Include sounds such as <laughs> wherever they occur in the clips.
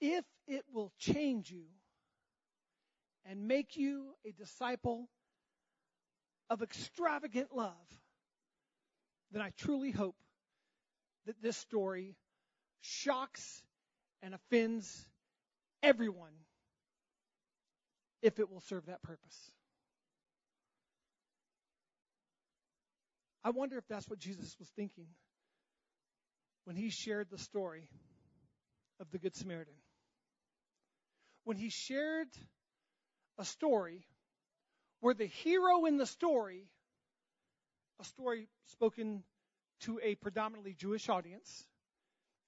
if it will change you and make you a disciple of extravagant love, then I truly hope that this story shocks and offends everyone if it will serve that purpose. I wonder if that's what Jesus was thinking when he shared the story of the Good Samaritan. When he shared a story where the hero in the story, a story spoken to a predominantly Jewish audience,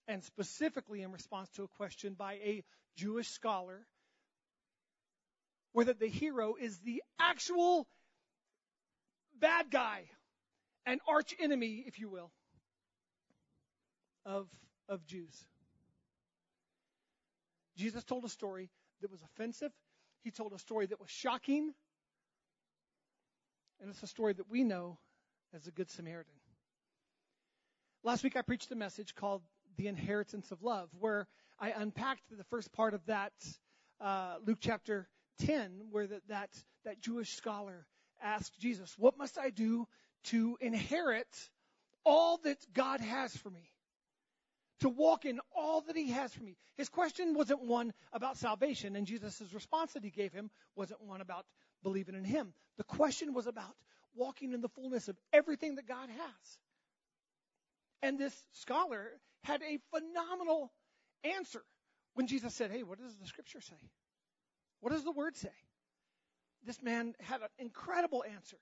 and specifically in response to a question by a Jewish scholar, where that the hero is the actual bad guy, an arch enemy, if you will, of, of Jews. Jesus told a story that was offensive. He told a story that was shocking. And it's a story that we know as the Good Samaritan. Last week I preached a message called The Inheritance of Love, where I unpacked the first part of that, uh, Luke chapter 10, where that, that, that Jewish scholar asked Jesus, What must I do to inherit all that God has for me? To walk in all that He has for me. His question wasn't one about salvation, and Jesus' response that He gave him wasn't one about believing in Him. The question was about walking in the fullness of everything that God has. And this scholar had a phenomenal answer when Jesus said, Hey, what does the scripture say? What does the word say? This man had an incredible answer.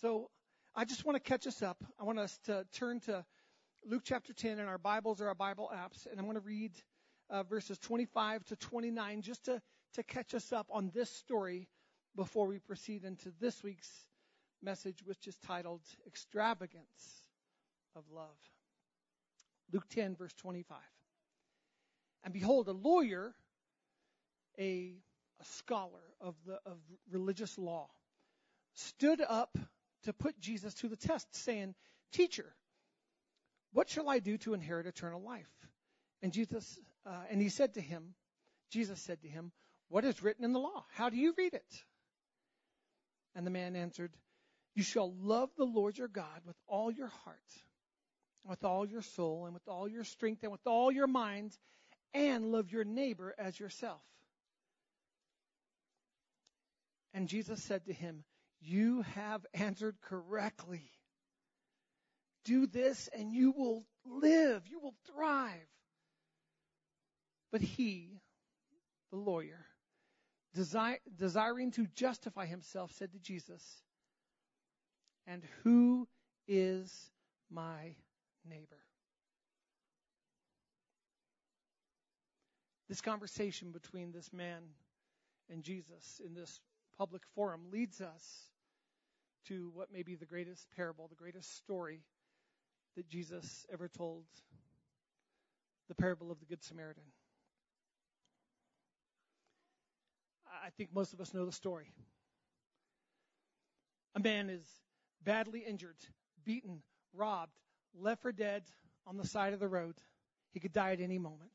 So I just want to catch us up. I want us to turn to Luke chapter 10 in our Bibles or our Bible apps, and I'm going to read uh, verses 25 to 29 just to, to catch us up on this story before we proceed into this week's message, which is titled Extravagance of Love. Luke 10, verse 25. And behold, a lawyer, a, a scholar of, the, of religious law, stood up to put Jesus to the test, saying, Teacher, what shall I do to inherit eternal life? And Jesus, uh, and he said to him, Jesus said to him, What is written in the law? How do you read it? And the man answered, You shall love the Lord your God with all your heart, with all your soul, and with all your strength, and with all your mind, and love your neighbor as yourself. And Jesus said to him, You have answered correctly. Do this and you will live, you will thrive. But he, the lawyer, desi- desiring to justify himself, said to Jesus, And who is my neighbor? This conversation between this man and Jesus in this public forum leads us to what may be the greatest parable, the greatest story that Jesus ever told the parable of the Good Samaritan. I think most of us know the story. A man is badly injured, beaten, robbed, left for dead on the side of the road. He could die at any moment.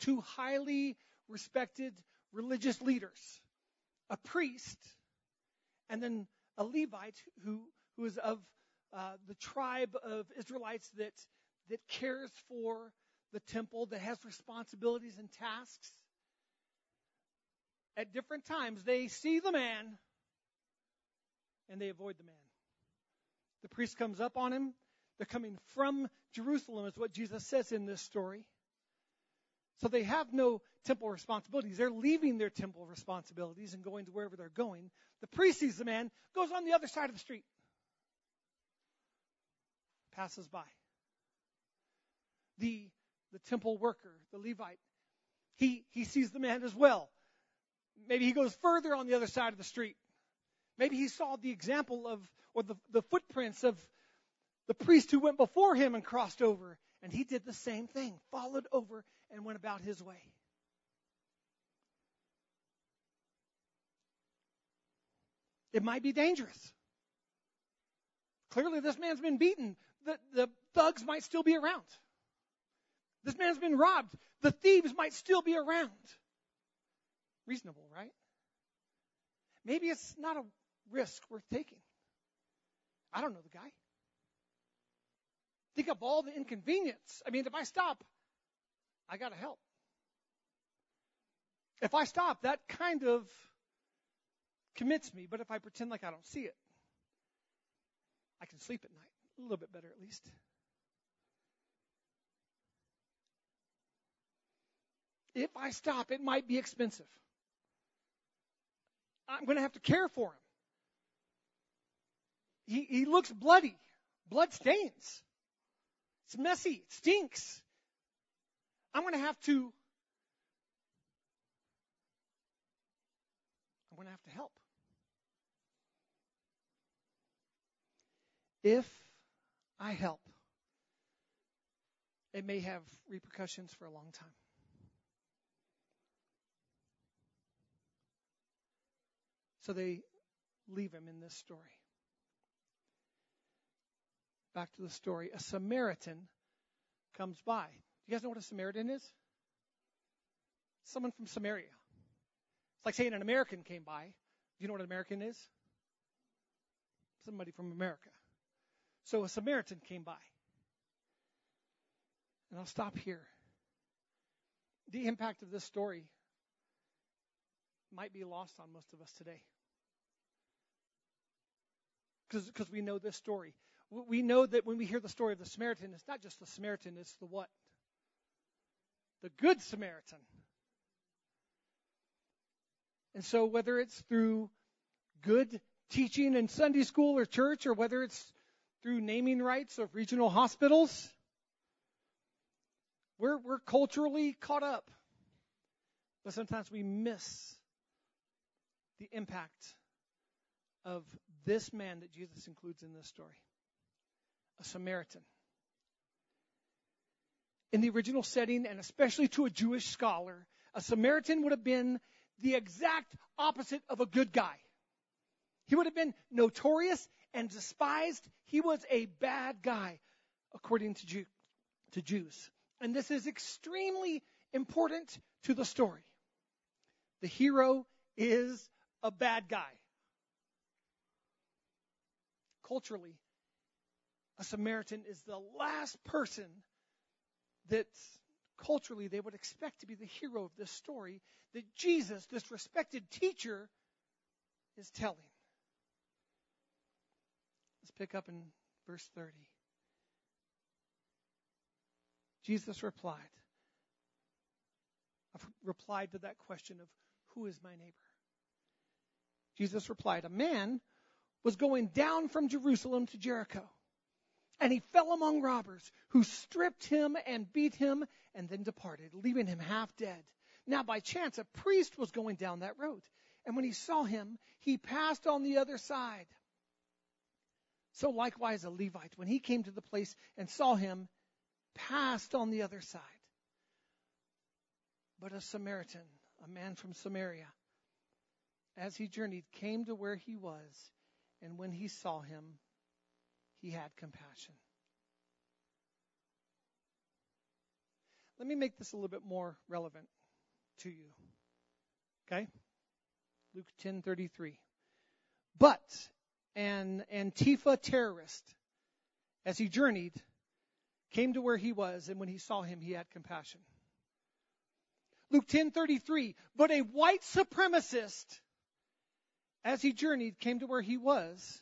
Two highly respected religious leaders, a priest, and then a Levite who, who is of uh, the tribe of Israelites that, that cares for the temple, that has responsibilities and tasks at different times, they see the man and they avoid the man. The priest comes up on him. They're coming from Jerusalem, is what Jesus says in this story. So they have no temple responsibilities. They're leaving their temple responsibilities and going to wherever they're going. The priest sees the man, goes on the other side of the street, passes by. The, the temple worker, the Levite, he, he sees the man as well. Maybe he goes further on the other side of the street. Maybe he saw the example of, or the, the footprints of the priest who went before him and crossed over. And he did the same thing, followed over and went about his way. It might be dangerous. Clearly, this man's been beaten. The, the thugs might still be around. This man's been robbed. The thieves might still be around. Reasonable, right? Maybe it's not a risk worth taking. I don't know the guy. Think of all the inconvenience. I mean, if I stop, I got to help. If I stop, that kind of commits me, but if I pretend like I don't see it, I can sleep at night. A little bit better, at least. If I stop, it might be expensive. I'm going to have to care for him. He, he looks bloody, blood stains. It's messy, it stinks. I'm going to have to I'm going to have to help. If I help, it may have repercussions for a long time. So they leave him in this story. Back to the story. A Samaritan comes by. Do you guys know what a Samaritan is? Someone from Samaria. It's like saying an American came by. Do you know what an American is? Somebody from America. So a Samaritan came by. And I'll stop here. The impact of this story might be lost on most of us today. Because we know this story. We know that when we hear the story of the Samaritan, it's not just the Samaritan, it's the what? The Good Samaritan. And so, whether it's through good teaching in Sunday school or church, or whether it's through naming rights of regional hospitals, we're, we're culturally caught up. But sometimes we miss the impact of this man that Jesus includes in this story a Samaritan. In the original setting, and especially to a Jewish scholar, a Samaritan would have been the exact opposite of a good guy. He would have been notorious and despised. He was a bad guy, according to, Jew, to Jews. And this is extremely important to the story. The hero is a bad guy. Culturally, a Samaritan is the last person that culturally they would expect to be the hero of this story that Jesus, this respected teacher, is telling. Pick up in verse 30. Jesus replied, I've replied to that question of who is my neighbor? Jesus replied, A man was going down from Jerusalem to Jericho, and he fell among robbers who stripped him and beat him and then departed, leaving him half dead. Now, by chance, a priest was going down that road, and when he saw him, he passed on the other side. So likewise, a Levite, when he came to the place and saw him, passed on the other side. But a Samaritan, a man from Samaria, as he journeyed, came to where he was, and when he saw him, he had compassion. Let me make this a little bit more relevant to you. Okay? Luke 10:33. But an Antifa terrorist as he journeyed came to where he was and when he saw him he had compassion. Luke 10:33. But a white supremacist as he journeyed came to where he was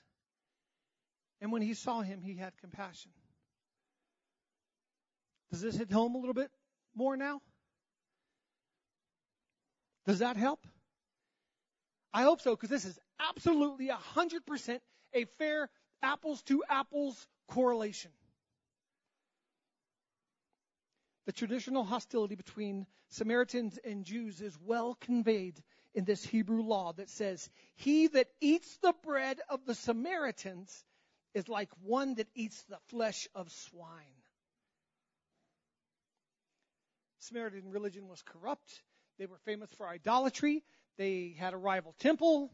and when he saw him he had compassion. Does this hit home a little bit more now? Does that help? I hope so, because this is absolutely 100% a fair apples to apples correlation. The traditional hostility between Samaritans and Jews is well conveyed in this Hebrew law that says, He that eats the bread of the Samaritans is like one that eats the flesh of swine. Samaritan religion was corrupt. They were famous for idolatry. They had a rival temple.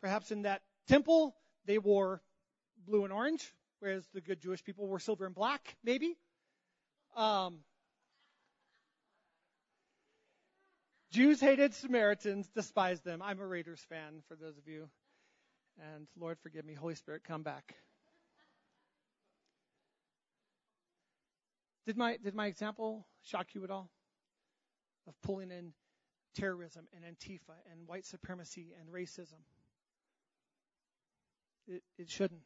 Perhaps in that temple, they wore blue and orange, whereas the good Jewish people wore silver and black, maybe. Um, Jews hated Samaritans, despised them. I'm a Raiders fan, for those of you. And Lord, forgive me. Holy Spirit, come back. Did my, did my example shock you at all? Of pulling in terrorism and Antifa and white supremacy and racism. It, it shouldn't.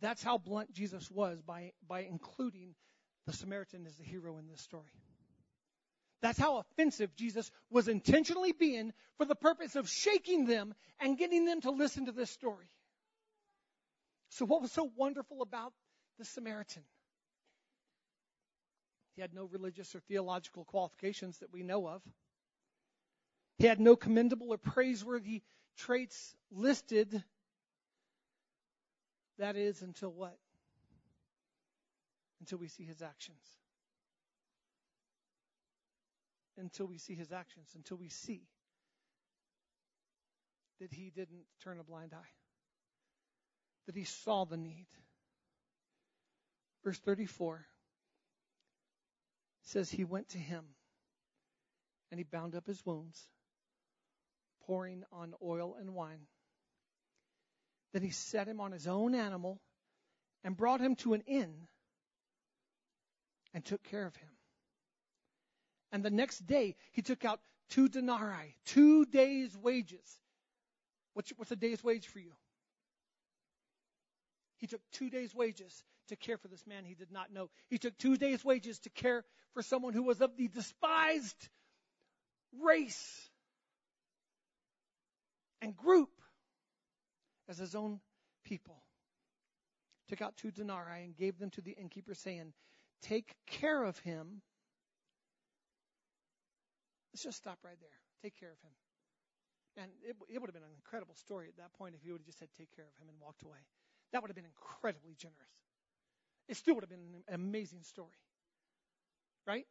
That's how blunt Jesus was by, by including the Samaritan as the hero in this story. That's how offensive Jesus was intentionally being for the purpose of shaking them and getting them to listen to this story. So, what was so wonderful about the Samaritan? He had no religious or theological qualifications that we know of. He had no commendable or praiseworthy traits listed. That is, until what? Until we see his actions. Until we see his actions. Until we see that he didn't turn a blind eye. That he saw the need. Verse 34 says he went to him and he bound up his wounds, pouring on oil and wine. Then he set him on his own animal and brought him to an inn and took care of him. And the next day he took out two denarii, two days' wages. What's, what's a day's wage for you? He took two days' wages to care for this man he did not know. He took two days' wages to care for someone who was of the despised race and group as his own people. Took out two denarii and gave them to the innkeeper, saying, Take care of him. Let's just stop right there. Take care of him. And it, it would have been an incredible story at that point if he would have just said, Take care of him and walked away. That would have been incredibly generous. It still would have been an amazing story. Right?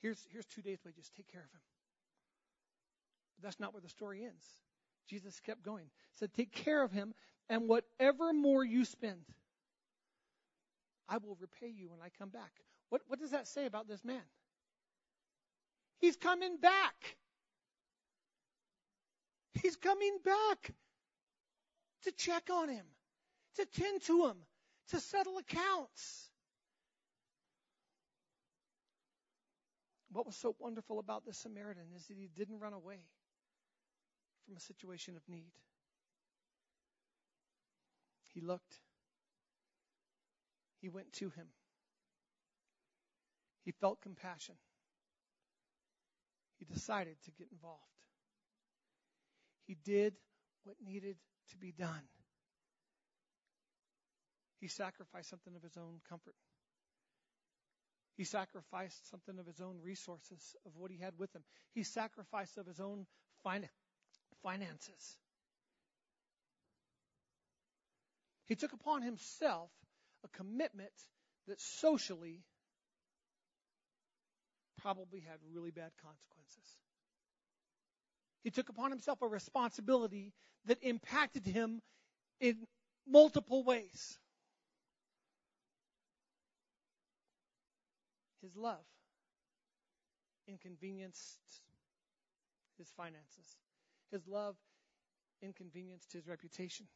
Here's, here's two days' wages. Take care of him. But that's not where the story ends. Jesus kept going. Said, Take care of him, and whatever more you spend, I will repay you when I come back. What, what does that say about this man? He's coming back. He's coming back to check on him, to tend to him, to settle accounts. What was so wonderful about the Samaritan is that he didn't run away from a situation of need. He looked. He went to him. He felt compassion. He decided to get involved. He did what needed to be done. He sacrificed something of his own comfort. He sacrificed something of his own resources, of what he had with him. He sacrificed of his own fin- finances. He took upon himself a commitment that socially probably had really bad consequences. He took upon himself a responsibility that impacted him in multiple ways. His love inconvenienced his finances. His love inconvenienced his reputation.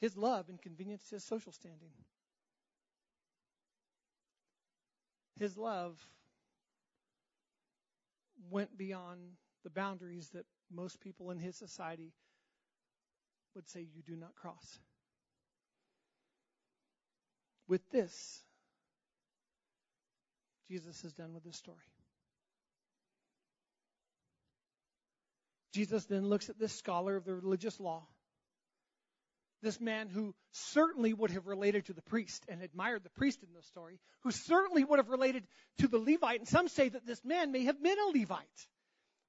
His love inconvenienced his social standing. His love went beyond the boundaries that most people in his society would say you do not cross. With this, Jesus is done with this story. Jesus then looks at this scholar of the religious law, this man who certainly would have related to the priest and admired the priest in this story, who certainly would have related to the Levite. And some say that this man may have been a Levite,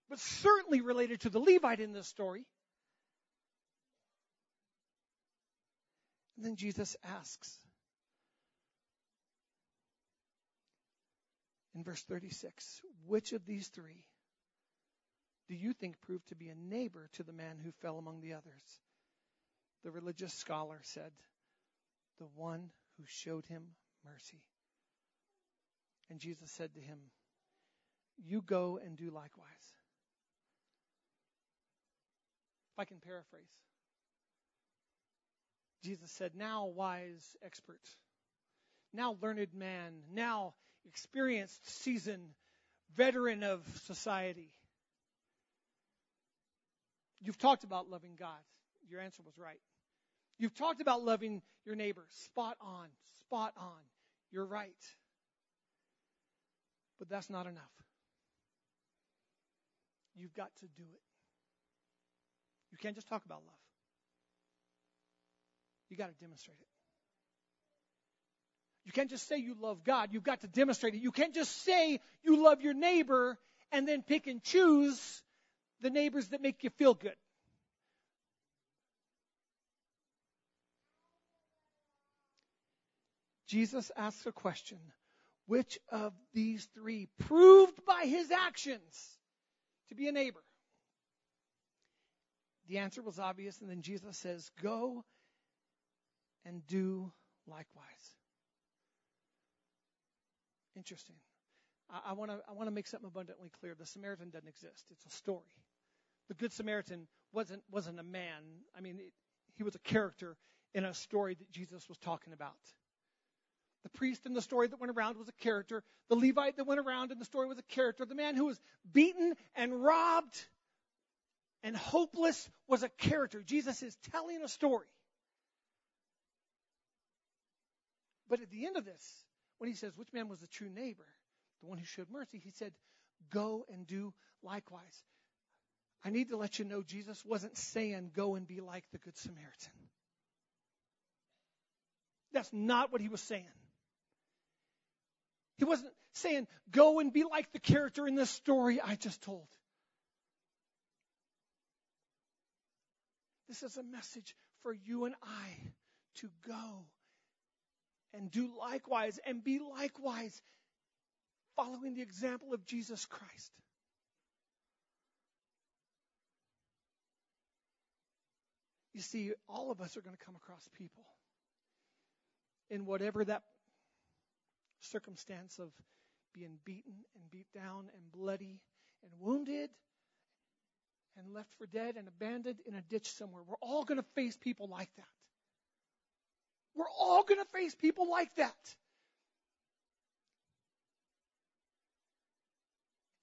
but certainly related to the Levite in this story. And then Jesus asks, in verse 36 Which of these three do you think proved to be a neighbor to the man who fell among the others? The religious scholar said, The one who showed him mercy. And Jesus said to him, you go and do likewise. If I can paraphrase, Jesus said, Now, wise expert, now learned man, now experienced, seasoned veteran of society. You've talked about loving God. Your answer was right. You've talked about loving your neighbor. Spot on. Spot on. You're right. But that's not enough. You've got to do it. You can't just talk about love. You got to demonstrate it. You can't just say you love God. You've got to demonstrate it. You can't just say you love your neighbor and then pick and choose the neighbors that make you feel good. Jesus asks a question Which of these three proved by his actions to be a neighbor? The answer was obvious, and then Jesus says, Go and do likewise. Interesting. I, I want to I want to make something abundantly clear. The Samaritan doesn't exist. It's a story. The Good Samaritan wasn't wasn't a man. I mean, it, he was a character in a story that Jesus was talking about. The priest in the story that went around was a character. The Levite that went around in the story was a character. The man who was beaten and robbed and hopeless was a character. Jesus is telling a story. But at the end of this, when he says, Which man was the true neighbor? The one who showed mercy, he said, Go and do likewise. I need to let you know Jesus wasn't saying, Go and be like the Good Samaritan. That's not what he was saying. He wasn't saying, Go and be like the character in this story I just told. This is a message for you and I to go and do likewise and be likewise, following the example of Jesus Christ. You see, all of us are going to come across people in whatever that circumstance of being beaten and beat down and bloody and wounded and left for dead and abandoned in a ditch somewhere. We're all going to face people like that. We're all going to face people like that.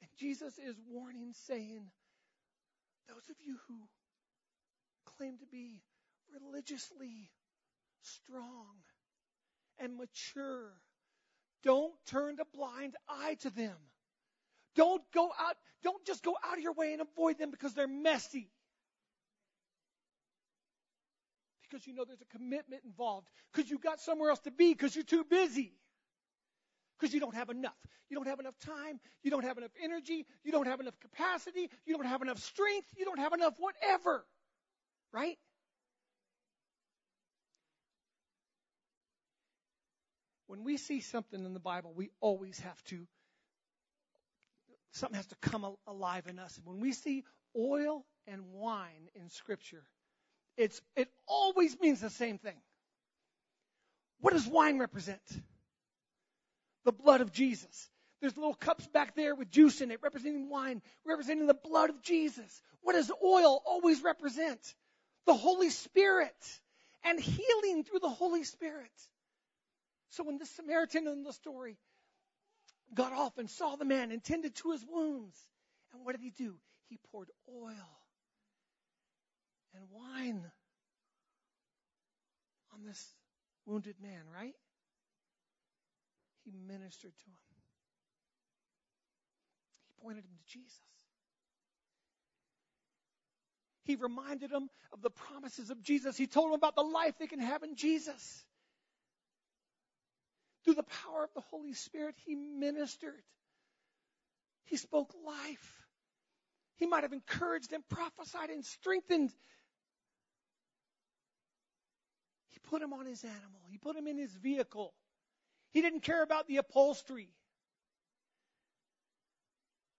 And Jesus is warning, saying, Those of you who claim to be religiously strong and mature, don't turn a blind eye to them. Don't go out, don't just go out of your way and avoid them because they're messy. Because you know there's a commitment involved, because you've got somewhere else to be, because you're too busy, because you don't have enough. You don't have enough time, you don't have enough energy, you don't have enough capacity, you don't have enough strength, you don't have enough whatever. Right? When we see something in the Bible, we always have to, something has to come alive in us. When we see oil and wine in Scripture, it's, it always means the same thing. What does wine represent? The blood of Jesus. There's little cups back there with juice in it, representing wine, representing the blood of Jesus. What does oil always represent? The Holy Spirit and healing through the Holy Spirit. So when the Samaritan in the story got off and saw the man and tended to his wounds, and what did he do? He poured oil and wine on this wounded man, right? He ministered to him. He pointed him to Jesus. He reminded him of the promises of Jesus. He told him about the life they can have in Jesus. Through the power of the Holy Spirit, he ministered. He spoke life. He might have encouraged and prophesied and strengthened He put him on his animal. He put him in his vehicle. He didn't care about the upholstery.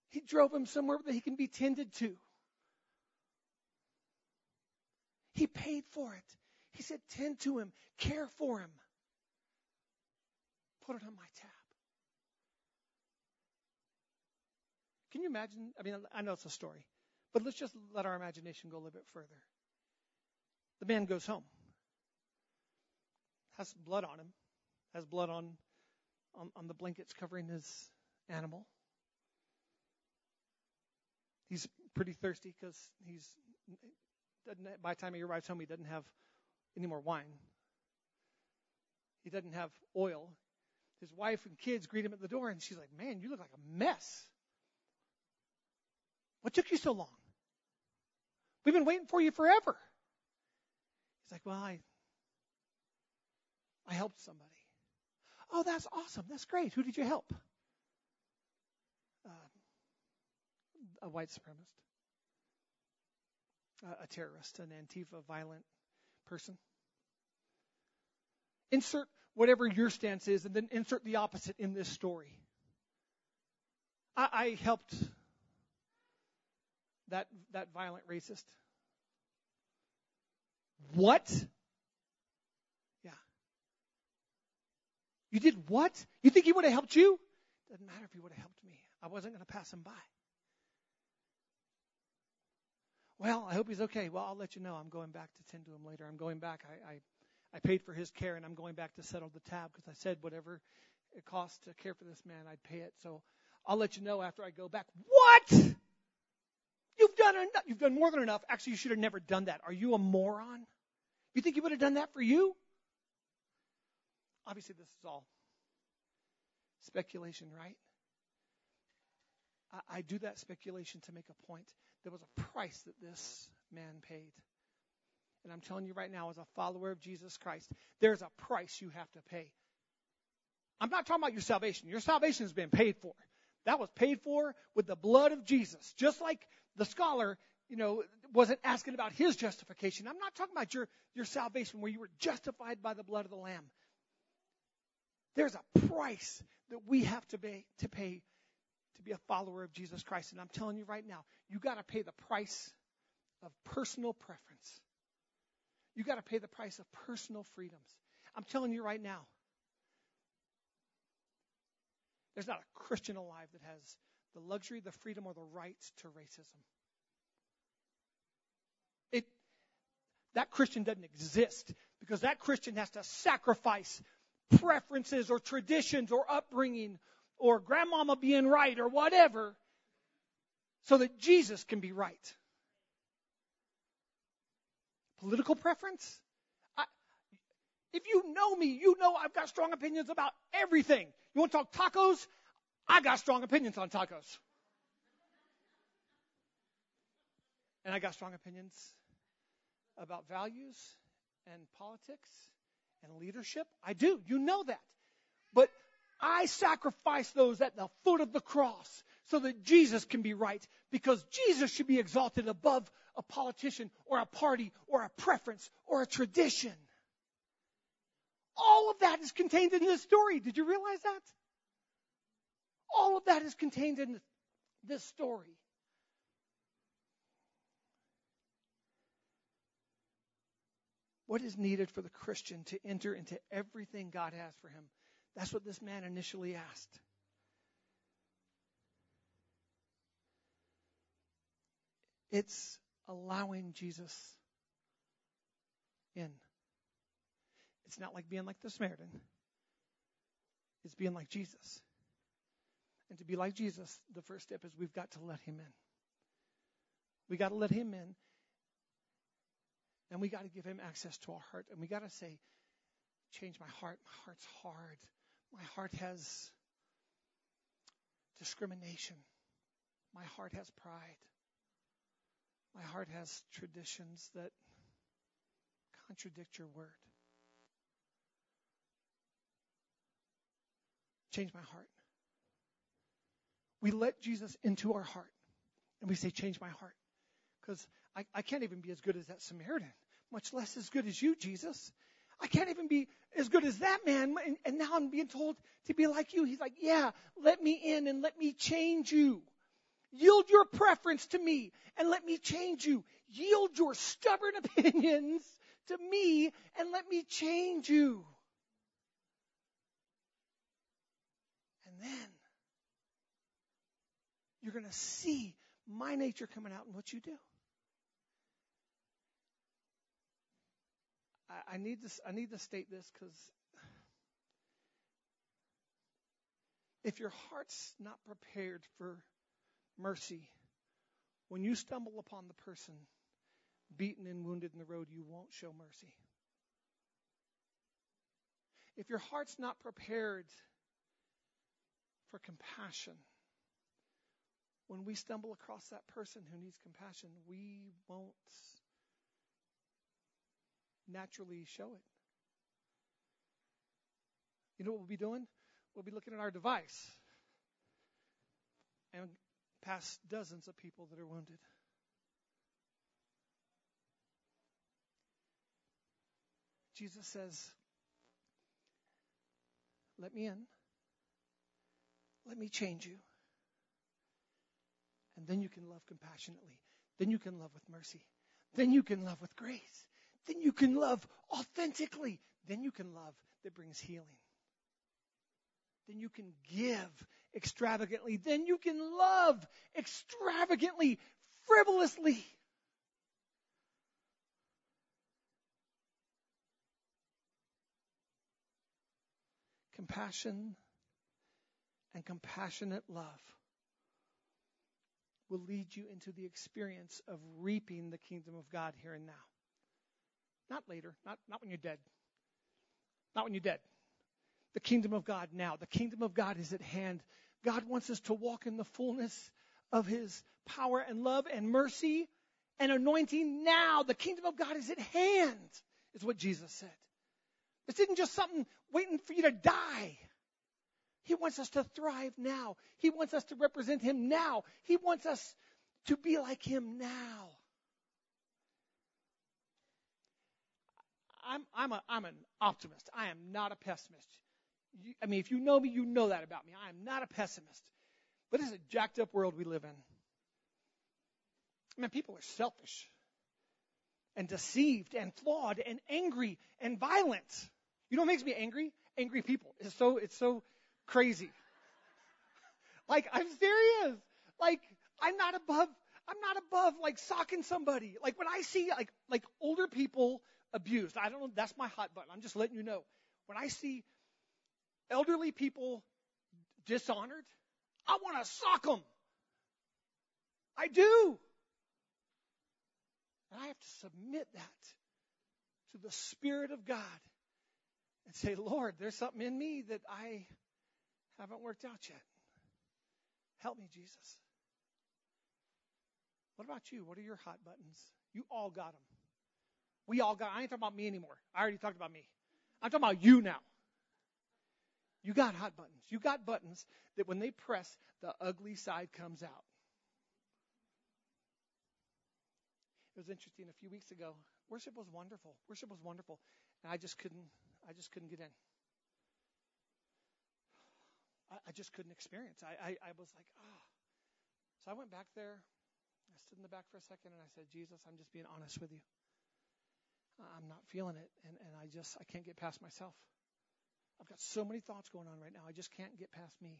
He drove him somewhere that he can be tended to. He paid for it. He said, tend to him, care for him. Put it on my tab. Can you imagine? I mean, I know it's a story, but let's just let our imagination go a little bit further. The man goes home, has blood on him, has blood on, on, on the blankets covering his animal. He's pretty thirsty because he's doesn't, by the time he arrives home, he doesn't have any more wine. He doesn't have oil. His wife and kids greet him at the door, and she's like, Man, you look like a mess. What took you so long? We've been waiting for you forever. He's like, Well, I, I helped somebody. Oh, that's awesome. That's great. Who did you help? Uh, a white supremacist a terrorist, an Antifa violent person. Insert whatever your stance is, and then insert the opposite in this story. I, I helped that that violent racist. What? Yeah. You did what? You think he would have helped you? Doesn't matter if he would have helped me. I wasn't going to pass him by. Well, I hope he's okay. Well, I'll let you know. I'm going back to tend to him later. I'm going back. I, I, I paid for his care, and I'm going back to settle the tab because I said whatever it costs to care for this man, I'd pay it. So I'll let you know after I go back. What? You've done enough. You've done more than enough. Actually, you should have never done that. Are you a moron? You think he would have done that for you? Obviously, this is all speculation, right? I, I do that speculation to make a point. There was a price that this man paid. And I'm telling you right now, as a follower of Jesus Christ, there's a price you have to pay. I'm not talking about your salvation. Your salvation has been paid for. That was paid for with the blood of Jesus. Just like the scholar, you know, wasn't asking about his justification. I'm not talking about your, your salvation where you were justified by the blood of the Lamb. There's a price that we have to pay, to pay to be a follower of Jesus Christ. And I'm telling you right now, you got to pay the price of personal preference. You got to pay the price of personal freedoms. I'm telling you right now, there's not a Christian alive that has the luxury, the freedom, or the rights to racism. It, that Christian doesn't exist because that Christian has to sacrifice preferences or traditions or upbringing or grandmama being right or whatever so that Jesus can be right. Political preference? If you know me, you know I've got strong opinions about everything. You want to talk tacos? I got strong opinions on tacos. And I got strong opinions about values and politics and leadership. I do. You know that. But I sacrifice those at the foot of the cross so that Jesus can be right because Jesus should be exalted above a politician or a party or a preference or a tradition. All of that is contained in this story. Did you realize that? All of that is contained in this story. What is needed for the Christian to enter into everything God has for him? That's what this man initially asked. It's allowing Jesus in. It's not like being like the Samaritan. It's being like Jesus. And to be like Jesus, the first step is we've got to let him in. We got to let him in. And we got to give him access to our heart. And we got to say, change my heart. My heart's hard. My heart has discrimination. My heart has pride. My heart has traditions that contradict your word. Change my heart. We let Jesus into our heart and we say, Change my heart. Because I, I can't even be as good as that Samaritan, much less as good as you, Jesus. I can't even be as good as that man. And, and now I'm being told to be like you. He's like, yeah, let me in and let me change you. Yield your preference to me and let me change you. Yield your stubborn <laughs> opinions to me and let me change you. And then you're going to see my nature coming out in what you do. I, I need to I need to state this because if your heart's not prepared for mercy, when you stumble upon the person beaten and wounded in the road, you won't show mercy. If your heart's not prepared for compassion, when we stumble across that person who needs compassion, we won't naturally show it. You know what we'll be doing? We'll be looking at our device and past dozens of people that are wounded. Jesus says, Let me in. Let me change you. And then you can love compassionately. Then you can love with mercy. Then you can love with grace. Then you can love authentically. Then you can love that brings healing. Then you can give extravagantly. Then you can love extravagantly, frivolously. Compassion and compassionate love will lead you into the experience of reaping the kingdom of God here and now. Not later, not, not when you're dead. Not when you're dead. The kingdom of God now. The kingdom of God is at hand. God wants us to walk in the fullness of his power and love and mercy and anointing now. The kingdom of God is at hand, is what Jesus said. This isn't just something waiting for you to die. He wants us to thrive now. He wants us to represent Him now. He wants us to be like Him now. I'm, I'm, a, I'm an optimist. I am not a pessimist. You, I mean, if you know me, you know that about me. I am not a pessimist. But it's a jacked up world we live in. I mean, people are selfish and deceived and flawed and angry and violent. You know what makes me angry? Angry people. It's so, it's so crazy. <laughs> Like, I'm serious. Like, I'm not above, I'm not above like socking somebody. Like when I see like, like older people abused, I don't know, that's my hot button. I'm just letting you know. When I see elderly people dishonored, I want to sock them. I do. And I have to submit that to the Spirit of God and say, Lord, there's something in me that I haven't worked out yet. Help me, Jesus. What about you? What are your hot buttons? You all got them. We all got. I ain't talking about me anymore. I already talked about me. I'm talking about you now. You got hot buttons. You got buttons that when they press, the ugly side comes out. It was interesting a few weeks ago. Worship was wonderful. Worship was wonderful. And I just couldn't I just couldn't get in. I, I just couldn't experience. I, I, I was like, ah. Oh. So I went back there. I stood in the back for a second and I said, Jesus, I'm just being honest with you. I'm not feeling it, and, and I just I can't get past myself. I've got so many thoughts going on right now. I just can't get past me.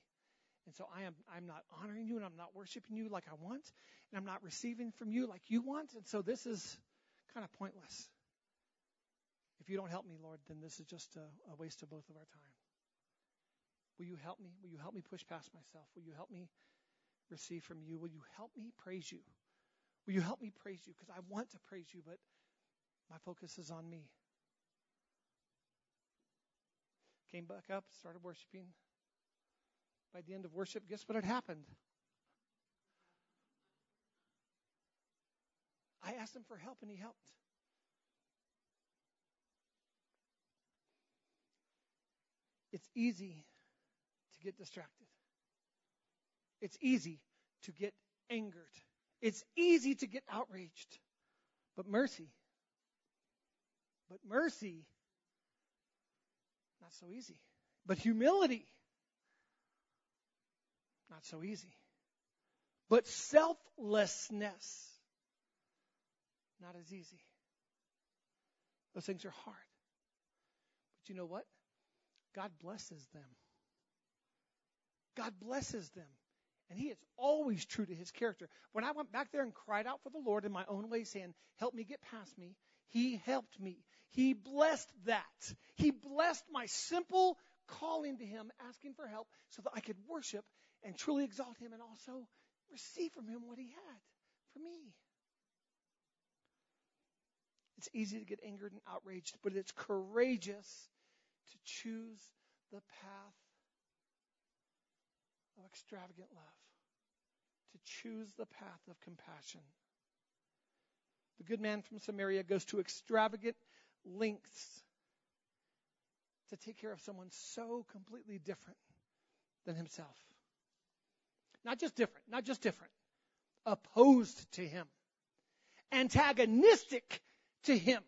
And so I am I'm not honoring you and I'm not worshiping you like I want, and I'm not receiving from you like you want. And so this is kind of pointless. If you don't help me, Lord, then this is just a, a waste of both of our time. Will you help me? Will you help me push past myself? Will you help me receive from you? Will you help me praise you? Will you help me praise you? Because I want to praise you, but my focus is on me. Came back up, started worshiping. By the end of worship, guess what had happened? I asked him for help and he helped. It's easy to get distracted. It's easy to get angered. It's easy to get outraged. But mercy, but mercy, not so easy. But humility, not so easy. But selflessness, not as easy. Those things are hard. But you know what? God blesses them. God blesses them. And he is always true to his character. When I went back there and cried out for the Lord in my own way, saying, Help me get past me, he helped me. He blessed that. He blessed my simple calling to him, asking for help, so that I could worship and truly exalt him and also receive from him what he had for me. It's easy to get angered and outraged, but it's courageous to choose the path of extravagant love, to choose the path of compassion. The good man from Samaria goes to extravagant lengths to take care of someone so completely different than himself. Not just different, not just different, opposed to him, antagonistic to him,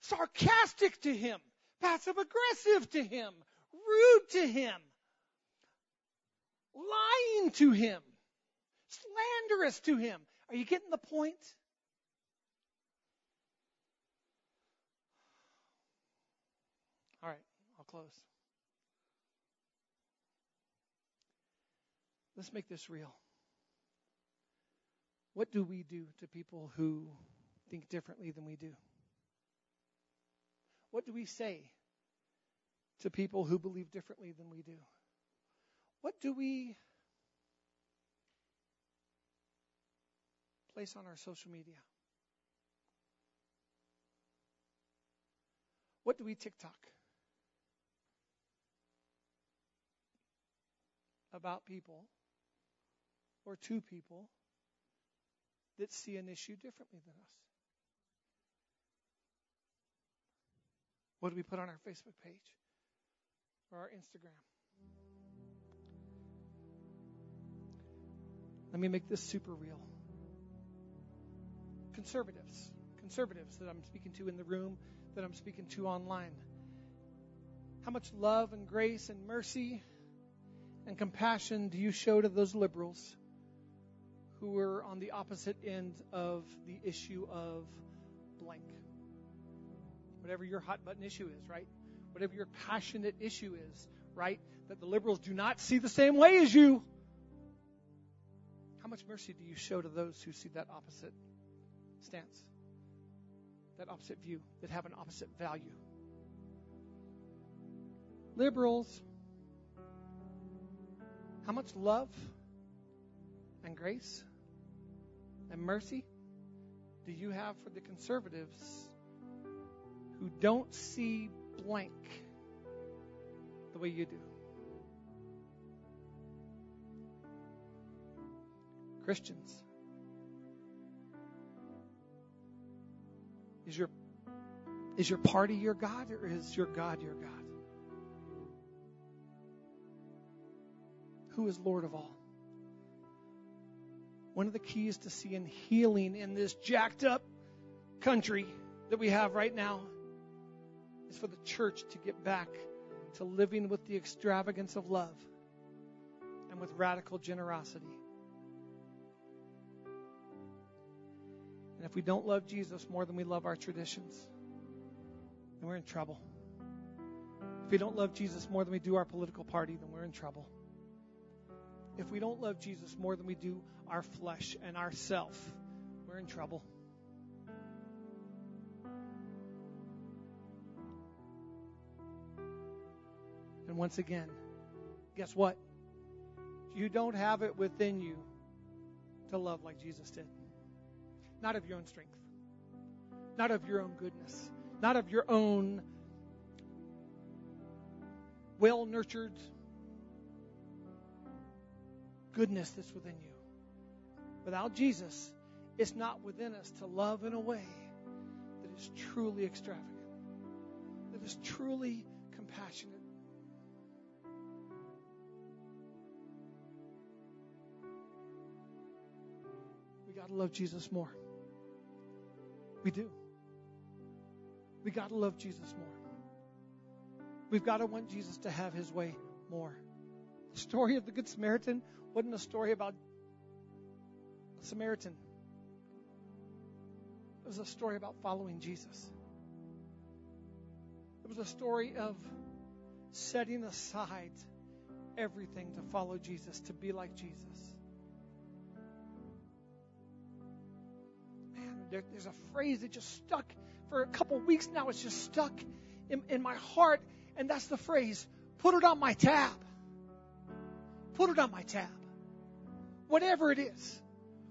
sarcastic to him, passive aggressive to him, rude to him, lying to him, slanderous to him. Are you getting the point? All right, I'll close. Let's make this real. What do we do to people who think differently than we do? What do we say to people who believe differently than we do? What do we place on our social media? What do we TikTok about people or to people that see an issue differently than us? What do we put on our Facebook page or our Instagram? Let me make this super real. Conservatives, conservatives that I'm speaking to in the room, that I'm speaking to online. How much love and grace and mercy and compassion do you show to those liberals who are on the opposite end of the issue of blank? whatever your hot button issue is, right? Whatever your passionate issue is, right? That the liberals do not see the same way as you. How much mercy do you show to those who see that opposite stance, that opposite view, that have an opposite value? Liberals, how much love and grace and mercy do you have for the conservatives who don't see blank the way you do. Christians, is your is your party your God or is your God your God? Who is Lord of all? One of the keys to seeing healing in this jacked up country that we have right now is for the church to get back to living with the extravagance of love and with radical generosity. And if we don't love Jesus more than we love our traditions, then we're in trouble. If we don't love Jesus more than we do our political party, then we're in trouble. If we don't love Jesus more than we do our flesh and ourself, we're in trouble. And once again, guess what? You don't have it within you to love like Jesus did. Not of your own strength, not of your own goodness, not of your own well nurtured goodness that's within you. Without Jesus, it's not within us to love in a way that is truly extravagant, that is truly compassionate, We got to love Jesus more. We do. We got to love Jesus more. We've got to want Jesus to have his way more. The story of the Good Samaritan wasn't a story about a Samaritan, it was a story about following Jesus. It was a story of setting aside everything to follow Jesus, to be like Jesus. Man, there, there's a phrase that just stuck for a couple weeks now. It's just stuck in, in my heart, and that's the phrase put it on my tab. Put it on my tab. Whatever it is,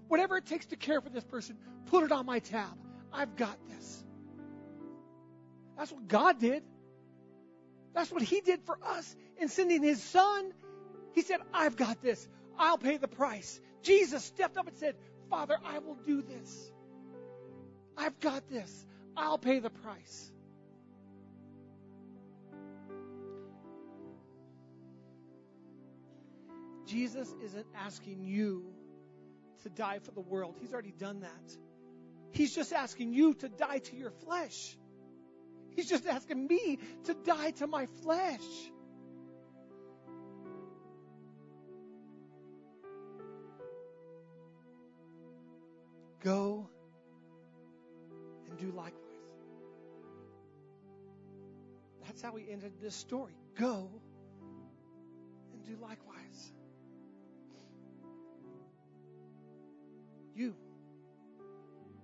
whatever it takes to care for this person, put it on my tab. I've got this. That's what God did. That's what He did for us in sending His Son. He said, I've got this. I'll pay the price. Jesus stepped up and said, Father, I will do this. I've got this. I'll pay the price. Jesus isn't asking you to die for the world. He's already done that. He's just asking you to die to your flesh. He's just asking me to die to my flesh. Go and do likewise. That's how he ended this story. Go and do likewise. You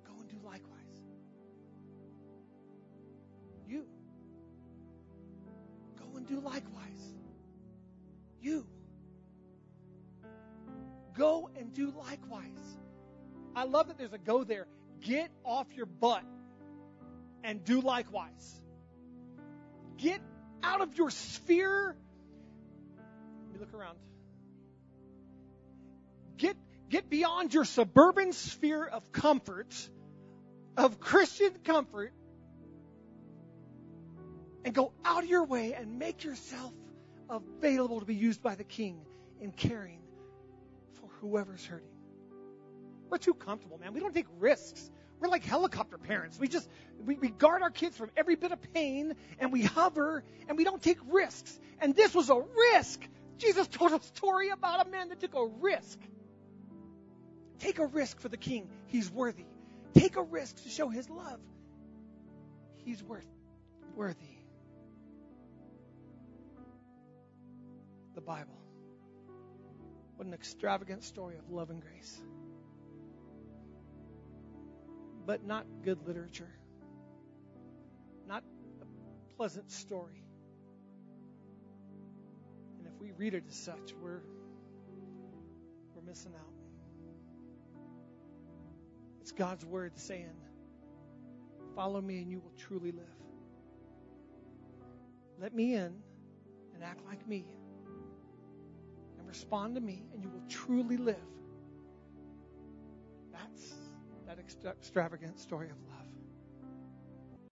go and do likewise. You go and do likewise. You go and do likewise. I love that there's a go there. Get off your butt and do likewise. Get out of your sphere. Let me look around. Get, get beyond your suburban sphere of comfort, of Christian comfort, and go out of your way and make yourself available to be used by the King in caring for whoever's hurting. We're too comfortable, man. We don't take risks. We're like helicopter parents. We just we, we guard our kids from every bit of pain and we hover and we don't take risks. And this was a risk. Jesus told a story about a man that took a risk. Take a risk for the king. He's worthy. Take a risk to show his love. He's worth worthy. The Bible. What an extravagant story of love and grace but not good literature, not a pleasant story. And if we read it as such, we're we're missing out. It's God's word saying, "Follow me, and you will truly live." Let me in and act like me, and respond to me, and you will truly live. That's that extravagant story of love.